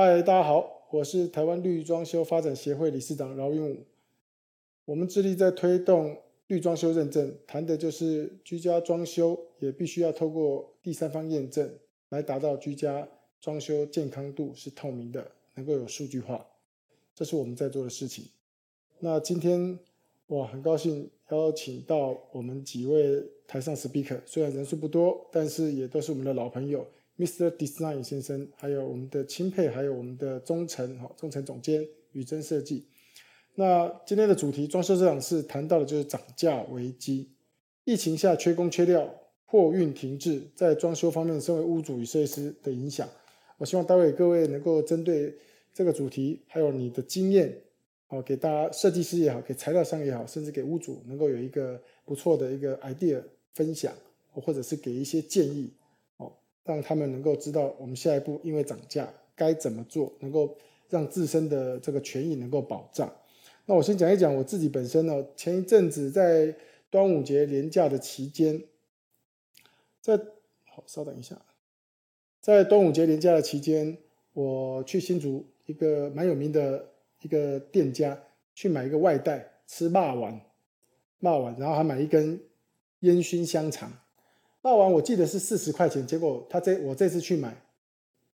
嗨，大家好，我是台湾绿装修发展协会理事长饶云武。我们致力在推动绿装修认证，谈的就是居家装修也必须要透过第三方验证，来达到居家装修健康度是透明的，能够有数据化。这是我们在做的事情。那今天哇，很高兴邀请到我们几位台上 speaker，虽然人数不多，但是也都是我们的老朋友。Mr. Design 先生，还有我们的钦佩，还有我们的忠诚，哈，忠诚总监宇臻设计。那今天的主题装修这场事谈到的就是涨价危机，疫情下缺工缺料，货运停滞，在装修方面，身为屋主与设计师的影响。我希望待会各位能够针对这个主题，还有你的经验，好，给大家设计师也好，给材料商也好，甚至给屋主能够有一个不错的一个 idea 分享，或者是给一些建议。让他们能够知道我们下一步因为涨价该怎么做，能够让自身的这个权益能够保障。那我先讲一讲我自己本身呢。前一阵子在端午节连假的期间，在好稍等一下，在端午节连假的期间，我去新竹一个蛮有名的一个店家去买一个外带吃霸丸，霸丸，然后还买一根烟熏香肠。霸王我记得是四十块钱，结果他这我这次去买，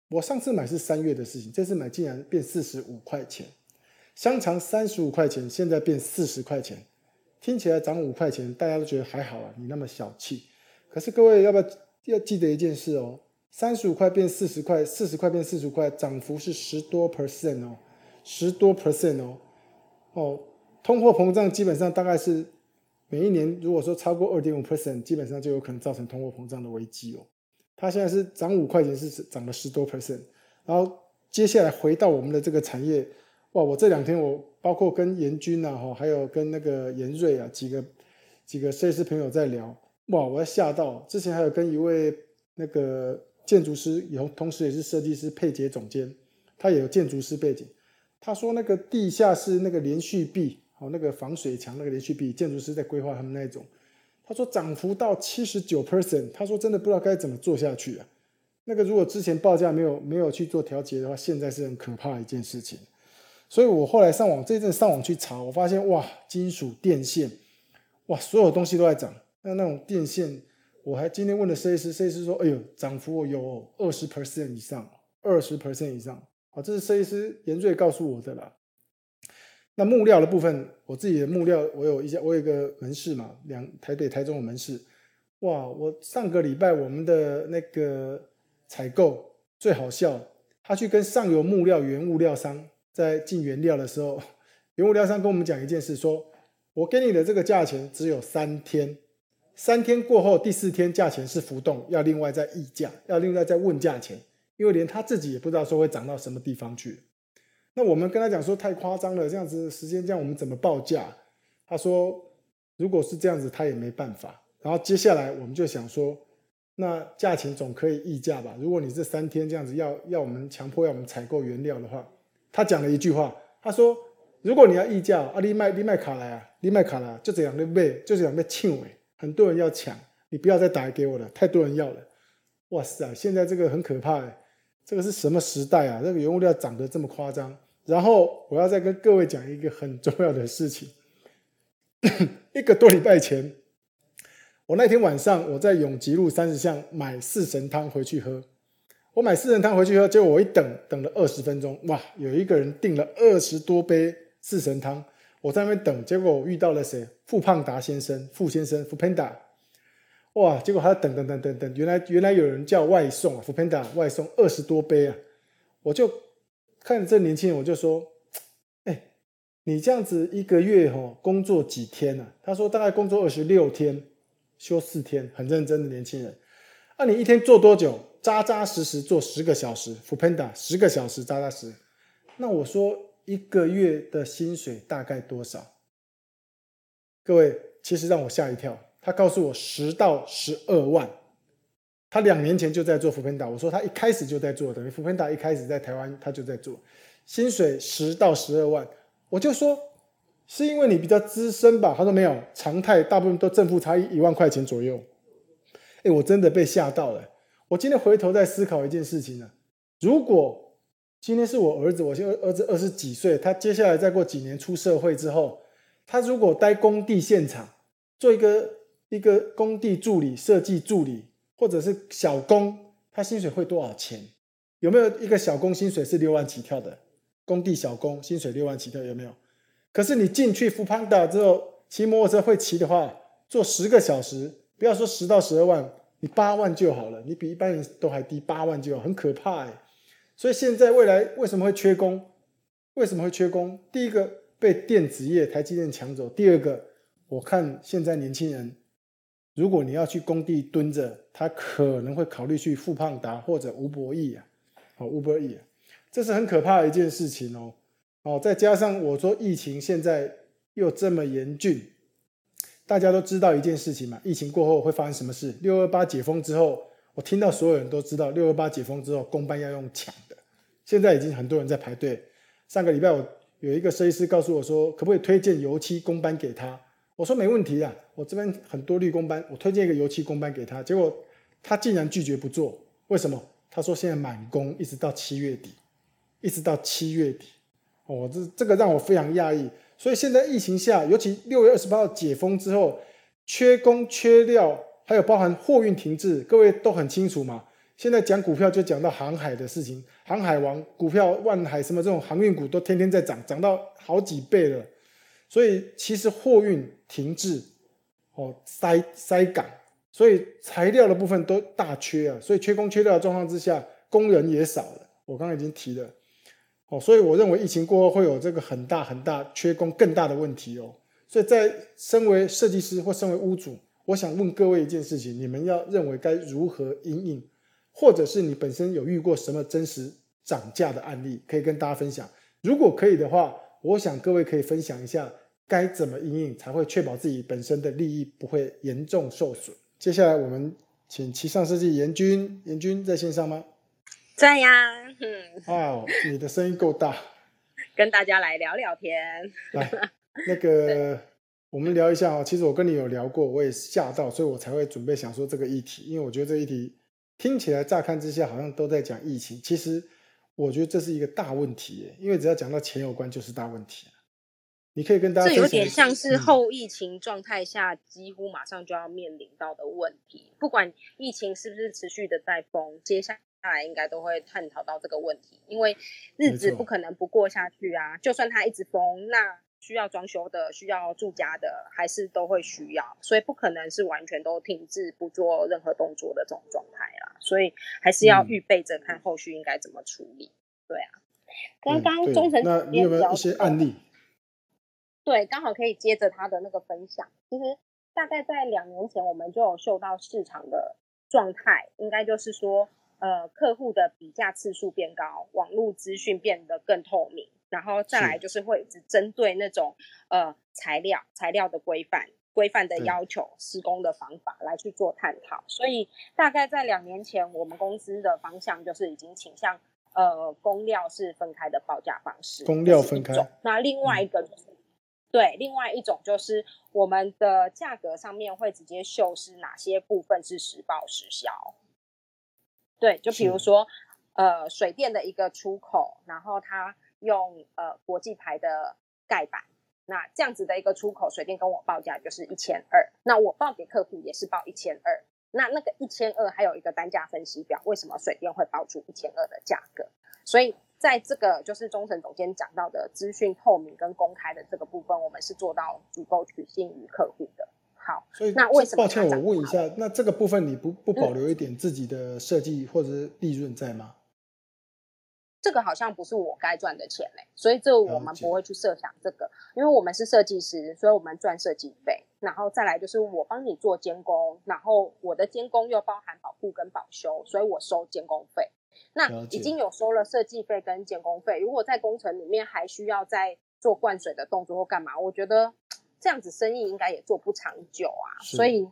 我上次买是三月的事情，这次买竟然变四十五块钱。香肠三十五块钱，现在变四十块钱，听起来涨五块钱，大家都觉得还好啊，你那么小气。可是各位要不要要记得一件事哦？三十五块变四十块，四十块变四十块，涨幅是十多 percent 哦，十多 percent 哦，哦，通货膨胀基本上大概是。每一年如果说超过二点五 percent，基本上就有可能造成通货膨胀的危机哦。它现在是涨五块钱，是涨了十多 percent。然后接下来回到我们的这个产业，哇！我这两天我包括跟严军啊，哈，还有跟那个严瑞啊几个几个设计师朋友在聊，哇！我要吓到。之前还有跟一位那个建筑师，有同时也是设计师配杰总监，他也有建筑师背景。他说那个地下室那个连续壁。哦，那个防水墙那个 H B，建筑师在规划他们那一种，他说涨幅到七十九 percent，他说真的不知道该怎么做下去啊。那个如果之前报价没有没有去做调节的话，现在是很可怕的一件事情。所以我后来上网这一阵上网去查，我发现哇，金属电线，哇，所有东西都在涨。那那种电线，我还今天问了设计师，设计师说，哎呦，涨幅有二十 percent 以上，二十 percent 以上。好，这是设计师严瑞告诉我的啦。那木料的部分，我自己的木料，我有一些，我有一个门市嘛，两台北、台中的门市。哇，我上个礼拜我们的那个采购最好笑，他去跟上游木料原物料商在进原料的时候，原物料商跟我们讲一件事，说我给你的这个价钱只有三天，三天过后第四天价钱是浮动，要另外再议价，要另外再问价钱，因为连他自己也不知道说会涨到什么地方去。那我们跟他讲说太夸张了，这样子时间这样我们怎么报价？他说如果是这样子他也没办法。然后接下来我们就想说，那价钱总可以议价吧？如果你这三天这样子要要我们强迫要我们采购原料的话，他讲了一句话，他说如果你要议价，啊，你卖你卖卡来啊，你卖卡来就这样的卖，就这样被庆尾，很多人要抢，你不要再打给我了，太多人要了。哇塞，现在这个很可怕。这个是什么时代啊？这个原物料涨得这么夸张。然后我要再跟各位讲一个很重要的事情。一个多礼拜前，我那天晚上我在永吉路三十巷买四神汤回去喝。我买四神汤回去喝，结果我一等等了二十分钟，哇，有一个人订了二十多杯四神汤。我在那边等，结果我遇到了谁？傅胖达先生，傅先生，傅胖达。哇！结果他等等等等等，原来原来有人叫外送啊 f p a n d a 外送二十多杯啊！我就看这年轻人，我就说：哎，你这样子一个月哈工作几天呢？他说大概工作二十六天，休四天，很认真的年轻人。那你一天做多久？扎扎实实做十个小时 f p a n d a 十个小时扎扎实。那我说一个月的薪水大概多少？各位，其实让我吓一跳。他告诉我十到十二万，他两年前就在做福喷达。我说他一开始就在做，等于福喷达一开始在台湾他就在做，薪水十到十二万。我就说是因为你比较资深吧？他说没有，常态大部分都正负差一万块钱左右。哎，我真的被吓到了。我今天回头在思考一件事情呢：如果今天是我儿子，我现在儿子二十几岁，他接下来再过几年出社会之后，他如果待工地现场做一个一个工地助理、设计助理，或者是小工，他薪水会多少钱？有没有一个小工薪水是六万起跳的？工地小工薪水六万起跳有没有？可是你进去富邦达之后，骑摩托车会骑的话，做十个小时，不要说十到十二万，你八万就好了，你比一般人都还低，八万就好，很可怕哎。所以现在未来为什么会缺工？为什么会缺工？第一个被电子业、台积电抢走；第二个，我看现在年轻人，如果你要去工地蹲着，他可能会考虑去富胖达或者吴博义啊，哦吴博义，这是很可怕的一件事情哦。哦，再加上我说疫情现在又这么严峻，大家都知道一件事情嘛，疫情过后会发生什么事？六二八解封之后。我听到所有人都知道，六二八解封之后，公班要用抢的。现在已经很多人在排队。上个礼拜我有一个设计师告诉我说，可不可以推荐油漆工班给他？我说没问题啊，我这边很多绿工班，我推荐一个油漆工班给他。结果他竟然拒绝不做，为什么？他说现在满工，一直到七月底，一直到七月底。哦，这这个让我非常讶异。所以现在疫情下，尤其六月二十八号解封之后，缺工缺料。还有包含货运停滞，各位都很清楚嘛。现在讲股票就讲到航海的事情，航海王股票万海什么这种航运股都天天在涨，涨到好几倍了。所以其实货运停滞，哦塞塞港，所以材料的部分都大缺啊。所以缺工缺料的状况之下，工人也少了。我刚刚已经提了，哦，所以我认为疫情过后会有这个很大很大缺工更大的问题哦。所以在身为设计师或身为屋主。我想问各位一件事情：你们要认为该如何应应，或者是你本身有遇过什么真实涨价的案例，可以跟大家分享。如果可以的话，我想各位可以分享一下该怎么应应，才会确保自己本身的利益不会严重受损。接下来我们请旗上设计严军，严军在线上吗？在呀。嗯。哦，你的声音够大，跟大家来聊聊天。来，那个。我们聊一下哦，其实我跟你有聊过，我也吓到，所以我才会准备想说这个议题，因为我觉得这个议题听起来乍看之下好像都在讲疫情，其实我觉得这是一个大问题，因为只要讲到钱有关就是大问题你可以跟大家这有点像是后疫情状态下几乎马上就要面临到的问题，不管疫情是不是持续的在封，接下来应该都会探讨到这个问题，因为日子不可能不过下去啊，就算它一直封，那。需要装修的、需要住家的，还是都会需要，所以不可能是完全都停滞不做任何动作的这种状态啦。所以还是要预备着看后续应该怎么处理。对啊，刚刚中诚那你有没有一些案例？对，刚好可以接着他的那个分享。其实大概在两年前，我们就有嗅到市场的状态，应该就是说，呃，客户的比价次数变高，网络资讯变得更透明。然后再来就是会只针对那种呃材料材料的规范规范的要求施工的方法来去做探讨，所以大概在两年前，我们公司的方向就是已经倾向呃工料是分开的报价方式，工料分开。那另外一个对，另外一种就是我们的价格上面会直接秀是哪些部分是实报实销。对，就比如说呃水电的一个出口，然后它。用呃国际牌的盖板，那这样子的一个出口水电跟我报价就是一千二，那我报给客户也是报一千二，那那个一千二还有一个单价分析表，为什么水电会报出一千二的价格？所以在这个就是中层总监讲到的资讯透明跟公开的这个部分，我们是做到足够取信于客户的。好，所以那为什么？抱歉，我问一下，那这个部分你不不保留一点自己的设计或者是利润在吗？这个好像不是我该赚的钱嘞，所以这我们不会去设想这个，因为我们是设计师，所以我们赚设计费，然后再来就是我帮你做监工，然后我的监工又包含保护跟保修，所以我收监工费。那已经有收了设计费跟监工费，如果在工程里面还需要再做灌水的动作或干嘛，我觉得 这样子生意应该也做不长久啊，所以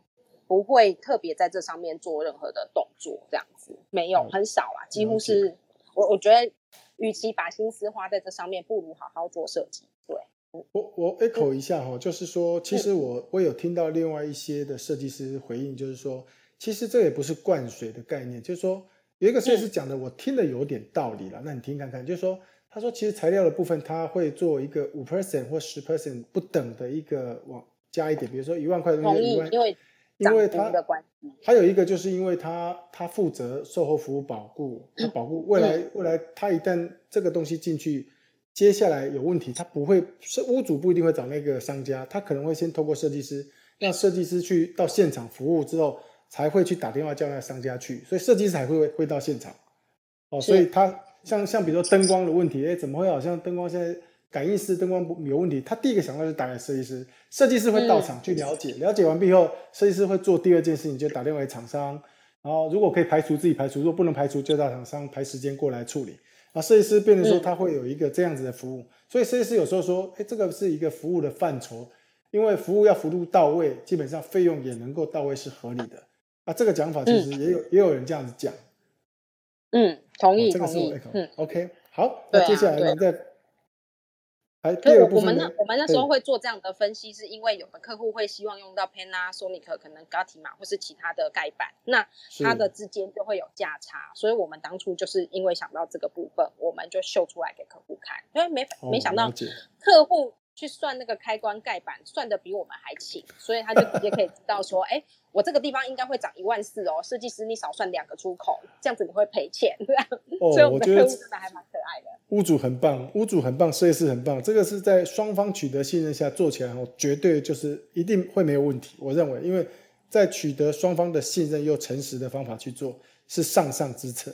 不会特别在这上面做任何的动作，这样子没有很少啊，几乎是我我觉得。与其把心思花在这上面，不如好好做设计。对，我我 echo 一下哈，就是说，其实我我有听到另外一些的设计师回应，就是说，其实这也不是灌水的概念，就是说，有一个设计师讲的，我听的有点道理了。那你听看看，就是说，他说其实材料的部分，他会做一个五 percent 或十 percent 不等的一个往加一点，比如说一万块的东西，因为因为他还有一个就是因为他他负责售后服务保护，他保护未来未来他一旦这个东西进去，接下来有问题，他不会是屋主不一定会找那个商家，他可能会先透过设计师，让设计师去到现场服务之后。才会去打电话叫那个商家去，所以设计师才会会到现场。哦，所以他像像比如说灯光的问题，哎，怎么会好像灯光现在感应式灯光不有问题？他第一个想到是打给设计师，设计师会到场去了解，了解完毕后，设计师会做第二件事情，就打电话给厂商，然后如果可以排除自己排除，如果不能排除，就到厂商排时间过来处理。啊，设计师变成说他会有一个这样子的服务，所以设计师有时候说，哎，这个是一个服务的范畴，因为服务要服务到位，基本上费用也能够到位是合理的。啊，这个讲法其实也有也有人这样子讲，嗯，同意，这个是我嗯，OK，好，那接下来呢，再，还第二部分我们那我们那时候会做这样的分析，是因为有的客户会希望用到 Panasonic，可能 Gatima 或是其他的盖板，那它的之间就会有价差，所以我们当初就是因为想到这个部分，我们就秀出来给客户看，因为没没想到客户。去算那个开关盖板，算的比我们还勤，所以他就直接可以知道说，哎，我这个地方应该会涨一万四哦。设计师，你少算两个出口，这样子你会赔钱。哦，所以我觉得真的还蛮可爱的。屋主很棒，屋主很棒，设计师很棒，这个是在双方取得信任下做起来哦，绝对就是一定会没有问题。我认为，因为在取得双方的信任又诚实的方法去做，是上上之策。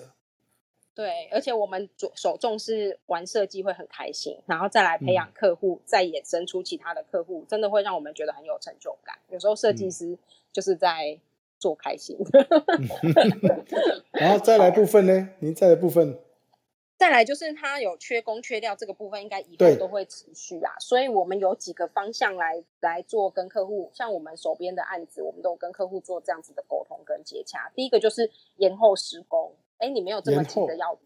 对，而且我们手手重是玩设计会很开心，然后再来培养客户，再衍生出其他的客户，真的会让我们觉得很有成就感。有时候设计师就是在做开心。然后再来部分呢？您再来部分，再来就是他有缺工缺料这个部分，应该以后都会持续啊。所以我们有几个方向来来做跟客户，像我们手边的案子，我们都跟客户做这样子的沟通跟接洽。第一个就是延后施工。哎，你没有这么急的要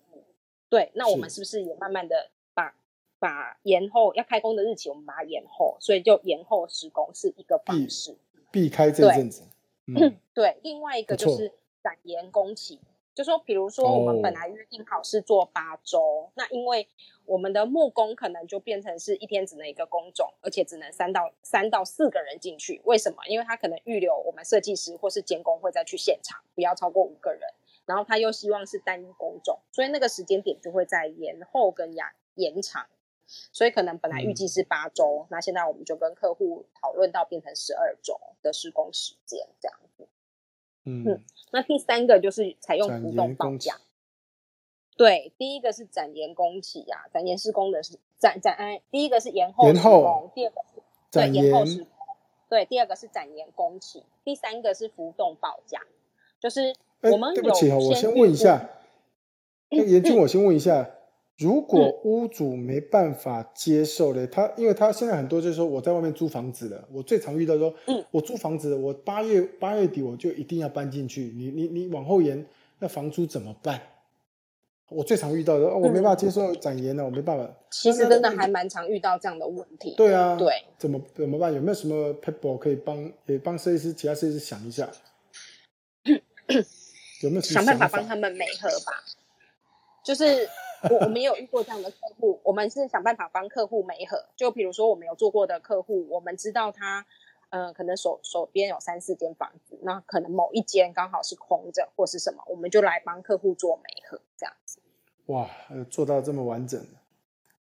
对，那我们是不是也慢慢的把把延后要开工的日期，我们把它延后，所以就延后施工是一个方式，避开这阵子。嗯，对，另外一个就是展延工期，就说比如说我们本来约定好是做八周，那因为我们的木工可能就变成是一天只能一个工种，而且只能三到三到四个人进去，为什么？因为他可能预留我们设计师或是监工会再去现场，不要超过五个人。然后他又希望是单一工种，所以那个时间点就会在延后跟延延长，所以可能本来预计是八周，那现在我们就跟客户讨论到变成十二周的施工时间这样子。嗯，那第三个就是采用浮动报价。对，第一个是展延工期呀，展延施工的是展展哎，第一个是延后施工，第二个是对延后施工，对，第二个是展延工期，第三个是浮动报价，就是。哎，对不起哈，我先问一下，那严 俊，我先问一下，如果屋主没办法接受嘞，他因为他现在很多就是说我在外面租房子了，我最常遇到说，嗯，我租房子，我八月八月底我就一定要搬进去，你你你往后延，那房租怎么办？我最常遇到的，我没办法接受展延了，我没办法。其实真的还蛮常遇到这样的问题。对啊，对，怎么怎么办？有没有什么 people 可以帮也帮设计师、其他设计师想一下？想办法帮他们美合吧，就是我我们有遇过这样的客户，我们是想办法帮客户美合。就比如说我们有做过的客户，我们知道他，嗯，可能手手边有三四间房子，那可能某一间刚好是空着或是什么，我们就来帮客户做美合这样子。哇，做到这么完整，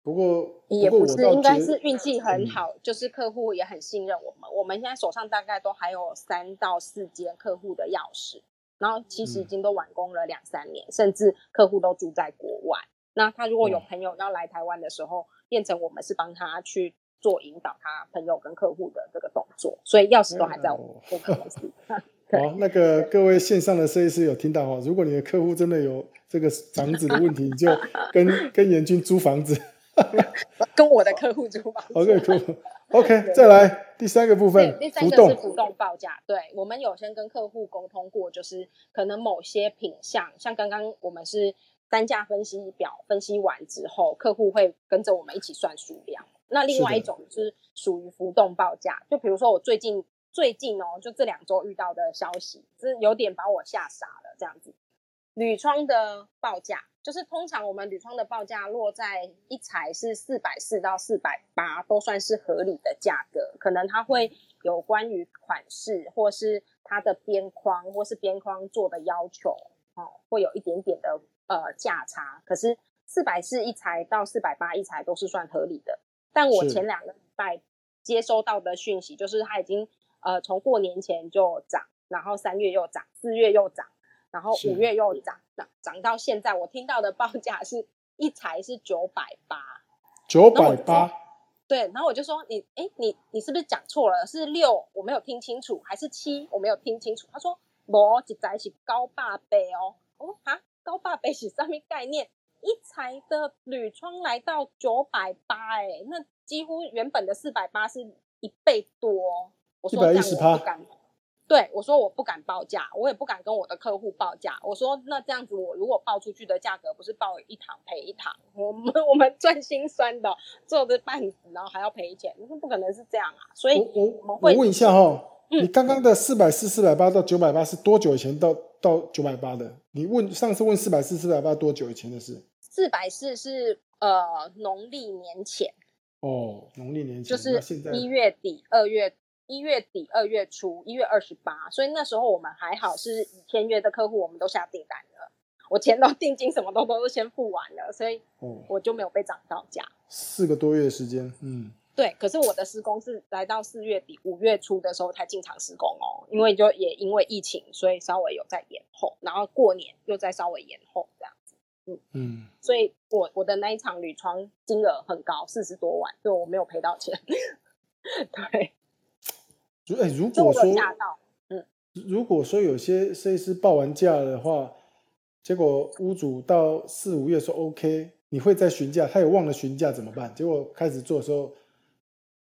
不过也不是，应该是运气很好，就是客户也很信任我们。我们现在手上大概都还有三到四间客户的钥匙。然后其实已经都完工了两三年，甚至客户都住在国外。那他如果有朋友要来台湾的时候，变成我们是帮他去做引导，他朋友跟客户的这个动作。所以钥匙都还在我们公司。好，那个各位线上的设计师有听到哦？如果你的客户真的有这个房子的问题，你就跟跟严军租房子。跟我的客户租房。OK，客户。OK，再来第三个部分，第三个是浮动报价。对我们有先跟客户沟通过，就是可能某些品项，像刚刚我们是单价分析表分析完之后，客户会跟着我们一起算数量。那另外一种是属于浮动报价，就比如说我最近最近哦，就这两周遇到的消息，是有点把我吓傻了这样子。铝窗的报价，就是通常我们铝窗的报价落在一材是四百四到四百八，都算是合理的价格。可能它会有关于款式，或是它的边框，或是边框做的要求，哦，会有一点点的呃价差。可是四百四一材到四百八一材都是算合理的。但我前两个礼拜接收到的讯息，就是它已经呃从过年前就涨，然后三月又涨，四月又涨。然后五月又涨，涨涨到现在，我听到的报价是一台是九百八，九百八，对。然后我就说你，哎，你你是不是讲错了？是六，我没有听清楚，还是七，我没有听清楚？他说，我一台是高八倍哦，哦啊，高八倍是上面概念，一台的铝窗来到九百八，哎，那几乎原本的四百八是一倍多，我说这样我不敢。对我说，我不敢报价，我也不敢跟我的客户报价。我说，那这样子，我如果报出去的价格不是报一堂赔一堂，我们我们赚心酸的，做的半死，然后还要赔钱，你说不可能是这样啊。所以，我我我问一下哈，你刚刚的四百四、四百八到九百八是多久以前到到九百八的？你问上次问四百四、四百八多久以前的事？四百四是呃农历年前哦，农历年前就是一月底二月。一月底二月初，一月二十八，所以那时候我们还好，是已签约的客户，我们都下订单了，我钱都 定金什么都都先付完了，所以我就没有被涨到价。四个多月时间，嗯，对。可是我的施工是来到四月底五月初的时候才进场施工哦，因为就也因为疫情，所以稍微有在延后，然后过年又再稍微延后这样子，嗯嗯。所以我我的那一场铝窗金额很高，四十多万，所以我没有赔到钱，对。如哎，如果说，嗯，如果说有些设计师报完价的话，结果屋主到四五月说 OK，你会再询价，他也忘了询价怎么办？结果开始做的时候，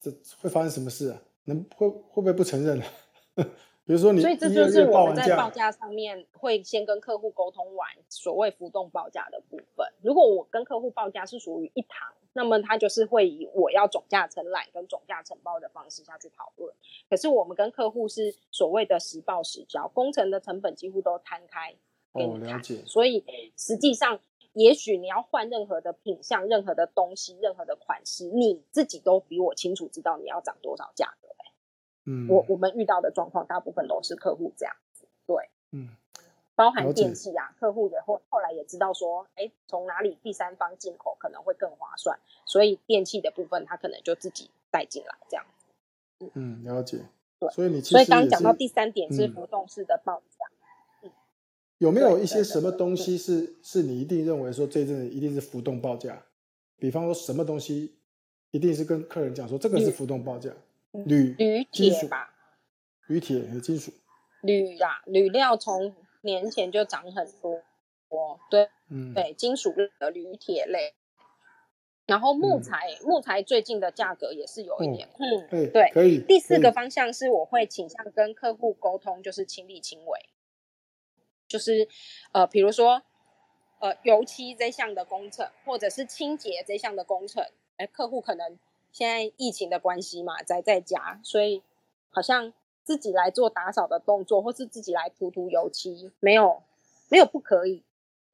这会发生什么事啊？能会会不会不承认了？比如说你，所以这就是我们在报价上面会先跟客户沟通完所谓浮动报价的部分。如果我跟客户报价是属于一堂。那么他就是会以我要总价承揽跟总价承包的方式下去讨论，可是我们跟客户是所谓的实报实交，工程的成本几乎都摊开给你看，所以实际上也许你要换任何的品相、任何的东西、任何的款式，你自己都比我清楚知道你要涨多少价格。嗯，我我们遇到的状况大部分都是客户这样子，对，嗯。包含电器啊，客户也后后来也知道说，哎，从哪里第三方进口可能会更划算，所以电器的部分他可能就自己带进来这样子。嗯，了解。对，所以你所以刚刚讲到第三点是浮动式的报价。嗯，有没有一些什么东西是是你一定认为说这阵子一定是浮动报价？比方说什么东西一定是跟客人讲说这个是浮动报价？铝、铝、铁吧？铝、铁和金属。铝呀，铝料从年前就涨很多，对，嗯，对，金属类的铝铁类，然后木材，木材最近的价格也是有一点，嗯，对，可以。第四个方向是我会倾向跟客户沟通，就是亲力亲为，就是呃，比如说呃，油漆这项的工程，或者是清洁这项的工程，哎，客户可能现在疫情的关系嘛，在在家，所以好像。自己来做打扫的动作，或是自己来涂涂油漆，没有没有不可以，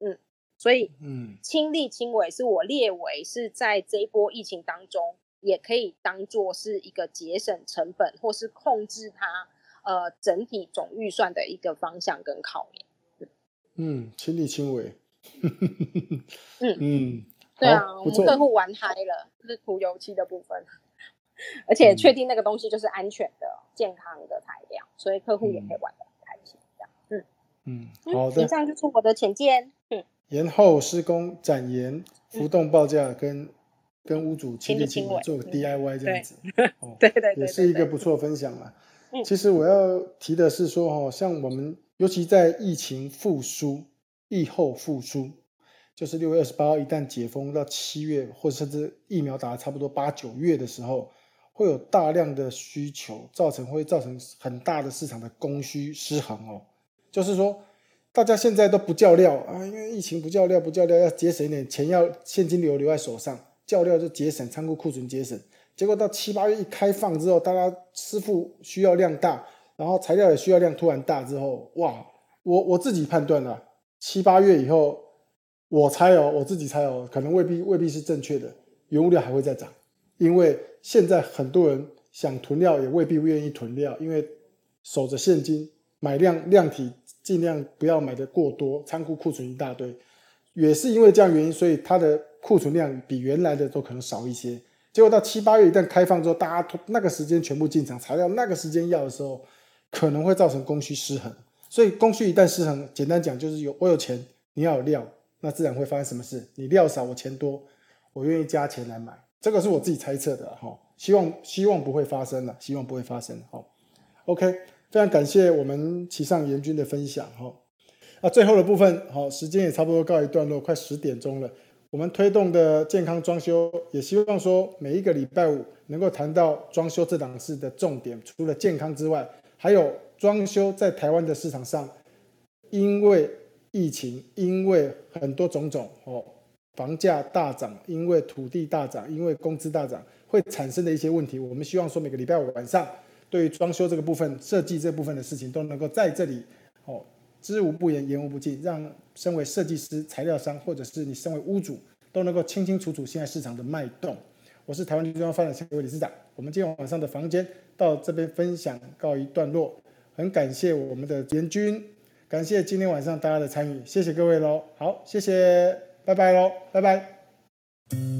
嗯，所以嗯，亲力亲为是我列为是在这一波疫情当中，也可以当做是一个节省成本或是控制它呃整体总预算的一个方向跟考验。嗯，亲力亲为，嗯 嗯，对啊，我们客户玩嗨了，就是涂油漆的部分。而且确定那个东西就是安全的、健康的材料，所以客户也可以玩的很开心。这样，嗯嗯，好的。以上就是我的浅见。嗯，延后施工、展延、浮动报价跟跟屋主亲力亲为做 DIY 这样子，哦，对对，也是一个不错分享了。其实我要提的是说，哦，像我们尤其在疫情复苏、疫后复苏，就是六月二十八号一旦解封到七月，或者甚至疫苗打差不多八九月的时候。会有大量的需求，造成会造成很大的市场的供需失衡哦。就是说，大家现在都不叫料啊，因为疫情不叫料，不叫料要节省一点钱，要现金流留在手上，叫料就节省仓库库存节省。结果到七八月一开放之后，大家师傅需要量大，然后材料也需要量突然大之后，哇，我我自己判断了，七八月以后，我猜哦，我自己猜哦，可能未必未必是正确的，原物料还会再涨，因为现在很多人想囤料也未必愿意囤料，因为守着现金买量量体尽量不要买的过多，仓库库存一大堆，也是因为这样原因，所以它的库存量比原来的都可能少一些。结果到七八月一旦开放之后，大家那个时间全部进场，材料那个时间要的时候，可能会造成供需失衡。所以供需一旦失衡，简单讲就是有我有钱，你要有料，那自然会发生什么事？你料少，我钱多，我愿意加钱来买。这个是我自己猜测的哈，希望希望不会发生了，希望不会发生。好，OK，非常感谢我们齐上严军的分享哈。那最后的部分，好，时间也差不多告一段落，快十点钟了。我们推动的健康装修，也希望说每一个礼拜五能够谈到装修这档事的重点，除了健康之外，还有。装修在台湾的市场上，因为疫情，因为很多种种哦，房价大涨，因为土地大涨，因为工资大涨，会产生的一些问题。我们希望说，每个礼拜五晚上，对于装修这个部分、设计这部分的事情，都能够在这里哦，知无不言，言无不尽，让身为设计师、材料商，或者是你身为屋主，都能够清清楚楚现在市场的脉动。我是台湾中央发展协会理事长，我们今天晚上的房间到这边分享告一段落。很感谢我们的严军，感谢今天晚上大家的参与，谢谢各位喽。好，谢谢，拜拜喽，拜拜。